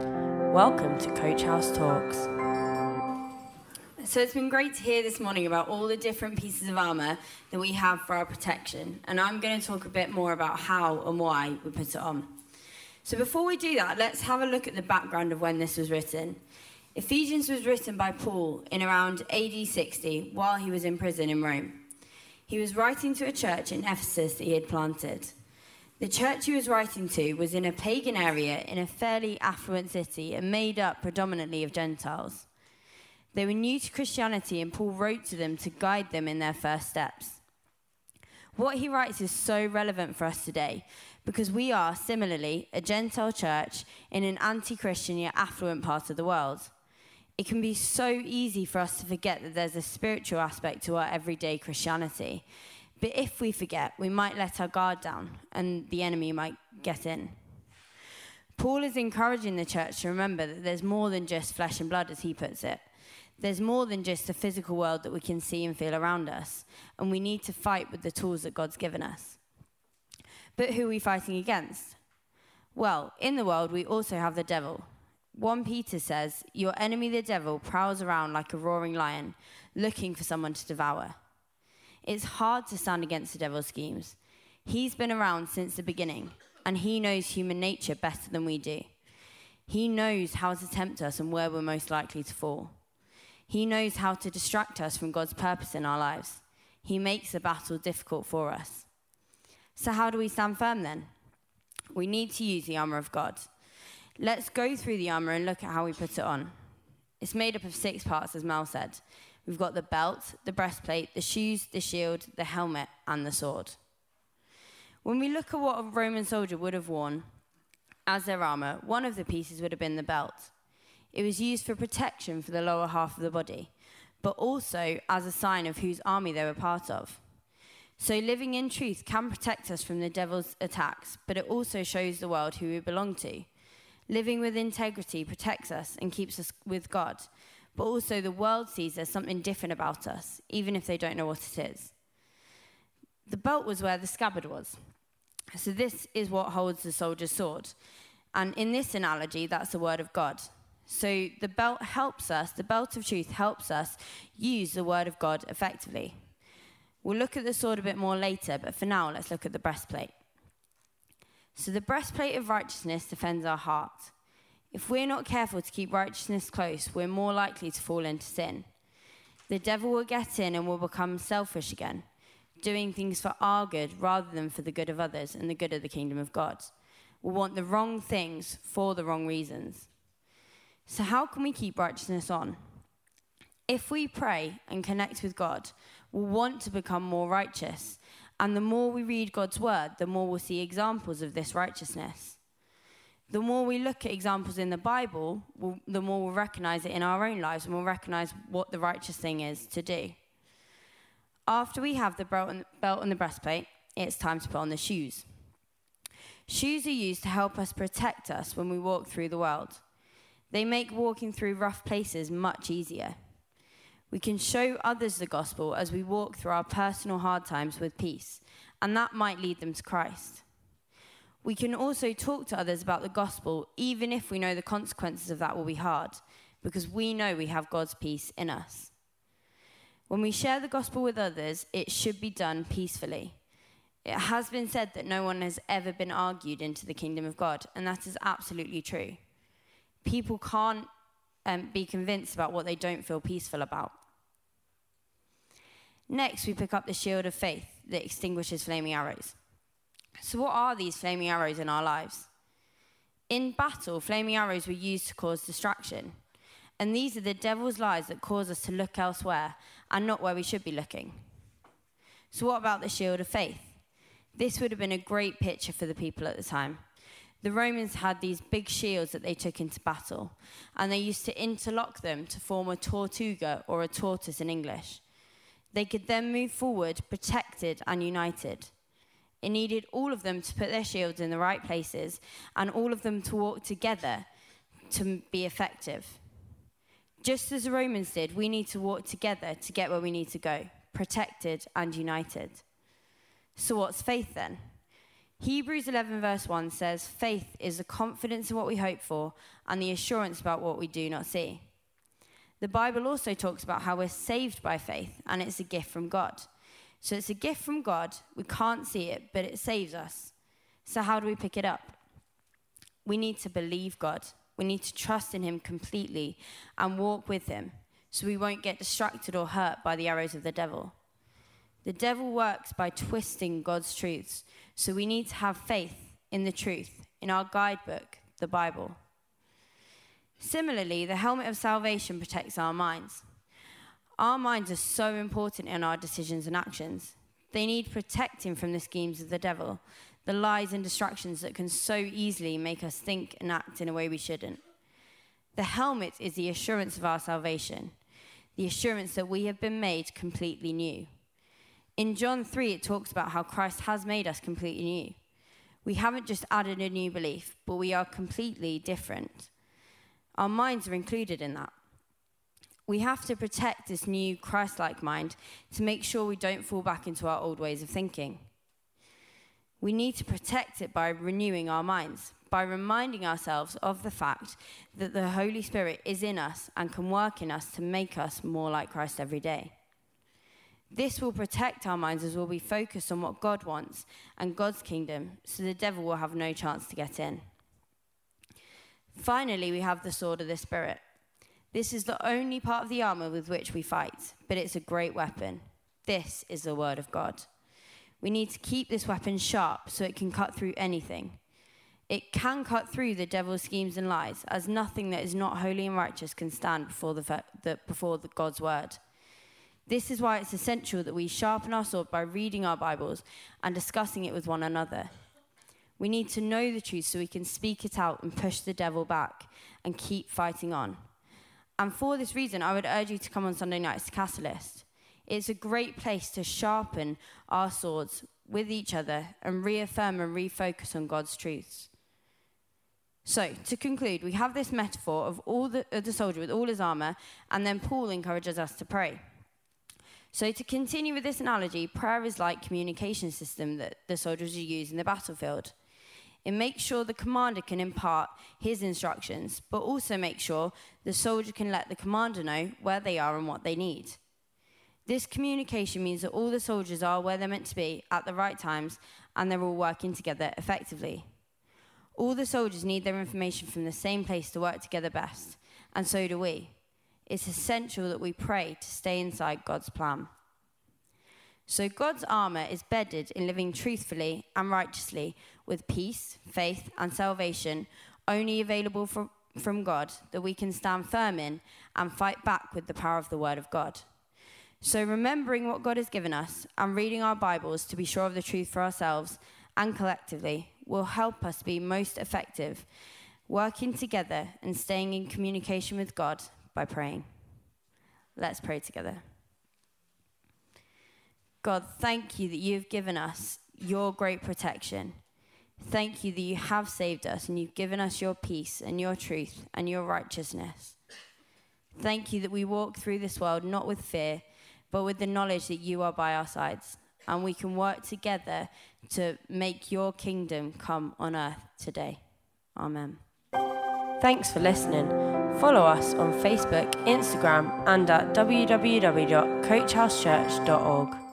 Welcome to Coach House Talks. So it's been great to hear this morning about all the different pieces of armour that we have for our protection. And I'm going to talk a bit more about how and why we put it on. So before we do that, let's have a look at the background of when this was written. Ephesians was written by Paul in around AD 60 while he was in prison in Rome. He was writing to a church in Ephesus that he had planted. The church he was writing to was in a pagan area in a fairly affluent city and made up predominantly of Gentiles. They were new to Christianity, and Paul wrote to them to guide them in their first steps. What he writes is so relevant for us today because we are, similarly, a Gentile church in an anti Christian yet affluent part of the world. It can be so easy for us to forget that there's a spiritual aspect to our everyday Christianity. But if we forget, we might let our guard down and the enemy might get in. Paul is encouraging the church to remember that there's more than just flesh and blood, as he puts it. There's more than just the physical world that we can see and feel around us, and we need to fight with the tools that God's given us. But who are we fighting against? Well, in the world, we also have the devil. 1 Peter says, Your enemy, the devil, prowls around like a roaring lion, looking for someone to devour. It's hard to stand against the devil's schemes. He's been around since the beginning, and he knows human nature better than we do. He knows how to tempt us and where we're most likely to fall. He knows how to distract us from God's purpose in our lives. He makes the battle difficult for us. So, how do we stand firm then? We need to use the armour of God. Let's go through the armour and look at how we put it on. It's made up of six parts, as Mel said. We've got the belt, the breastplate, the shoes, the shield, the helmet, and the sword. When we look at what a Roman soldier would have worn as their armour, one of the pieces would have been the belt. It was used for protection for the lower half of the body, but also as a sign of whose army they were part of. So, living in truth can protect us from the devil's attacks, but it also shows the world who we belong to. Living with integrity protects us and keeps us with God, but also the world sees there's something different about us, even if they don't know what it is. The belt was where the scabbard was. So, this is what holds the soldier's sword. And in this analogy, that's the word of God. So the belt helps us, the belt of truth helps us use the word of God effectively. We'll look at the sword a bit more later, but for now, let's look at the breastplate. So the breastplate of righteousness defends our heart. If we're not careful to keep righteousness close, we're more likely to fall into sin. The devil will get in and will become selfish again, doing things for our good rather than for the good of others and the good of the kingdom of God. We'll want the wrong things for the wrong reasons. So, how can we keep righteousness on? If we pray and connect with God, we'll want to become more righteous. And the more we read God's word, the more we'll see examples of this righteousness. The more we look at examples in the Bible, we'll, the more we'll recognize it in our own lives and we'll recognize what the righteous thing is to do. After we have the belt and, belt and the breastplate, it's time to put on the shoes. Shoes are used to help us protect us when we walk through the world. They make walking through rough places much easier. We can show others the gospel as we walk through our personal hard times with peace, and that might lead them to Christ. We can also talk to others about the gospel, even if we know the consequences of that will be hard, because we know we have God's peace in us. When we share the gospel with others, it should be done peacefully. It has been said that no one has ever been argued into the kingdom of God, and that is absolutely true people can't um, be convinced about what they don't feel peaceful about. Next, we pick up the shield of faith that extinguishes flaming arrows. So, what are these flaming arrows in our lives? In battle, flaming arrows were used to cause distraction. And these are the devil's lies that cause us to look elsewhere and not where we should be looking. So, what about the shield of faith? This would have been a great picture for the people at the time the Romans had these big shields that they took into battle, and they used to interlock them to form a tortuga or a tortoise in English. They could then move forward protected and united. It needed all of them to put their shields in the right places and all of them to walk together to be effective. Just as the Romans did, we need to walk together to get where we need to go, protected and united. So, what's faith then? Hebrews 11, verse 1 says, Faith is the confidence in what we hope for and the assurance about what we do not see. The Bible also talks about how we're saved by faith and it's a gift from God. So it's a gift from God. We can't see it, but it saves us. So, how do we pick it up? We need to believe God. We need to trust in Him completely and walk with Him so we won't get distracted or hurt by the arrows of the devil. The devil works by twisting God's truths, so we need to have faith in the truth, in our guidebook, the Bible. Similarly, the helmet of salvation protects our minds. Our minds are so important in our decisions and actions. They need protecting from the schemes of the devil, the lies and distractions that can so easily make us think and act in a way we shouldn't. The helmet is the assurance of our salvation, the assurance that we have been made completely new. In John 3, it talks about how Christ has made us completely new. We haven't just added a new belief, but we are completely different. Our minds are included in that. We have to protect this new Christ like mind to make sure we don't fall back into our old ways of thinking. We need to protect it by renewing our minds, by reminding ourselves of the fact that the Holy Spirit is in us and can work in us to make us more like Christ every day. This will protect our minds as we'll be focused on what God wants and God's kingdom, so the devil will have no chance to get in. Finally, we have the sword of the Spirit. This is the only part of the armor with which we fight, but it's a great weapon. This is the word of God. We need to keep this weapon sharp so it can cut through anything. It can cut through the devil's schemes and lies, as nothing that is not holy and righteous can stand before, the, the before the God's word. This is why it's essential that we sharpen our sword by reading our Bibles and discussing it with one another. We need to know the truth so we can speak it out and push the devil back and keep fighting on. And for this reason, I would urge you to come on Sunday nights to Catalyst. It's a great place to sharpen our swords with each other and reaffirm and refocus on God's truths. So, to conclude, we have this metaphor of all the, of the soldier with all his armor, and then Paul encourages us to pray. So, to continue with this analogy, prayer is like communication system that the soldiers use in the battlefield. It makes sure the commander can impart his instructions, but also make sure the soldier can let the commander know where they are and what they need. This communication means that all the soldiers are where they're meant to be at the right times and they're all working together effectively. All the soldiers need their information from the same place to work together best, and so do we. It's essential that we pray to stay inside God's plan. So, God's armour is bedded in living truthfully and righteously with peace, faith, and salvation only available from, from God that we can stand firm in and fight back with the power of the Word of God. So, remembering what God has given us and reading our Bibles to be sure of the truth for ourselves and collectively will help us be most effective, working together and staying in communication with God by praying. Let's pray together. God, thank you that you've given us your great protection. Thank you that you have saved us and you've given us your peace and your truth and your righteousness. Thank you that we walk through this world not with fear but with the knowledge that you are by our sides. And we can work together to make your kingdom come on earth today. Amen. Thanks for listening. Follow us on Facebook, Instagram, and at www.coachhousechurch.org.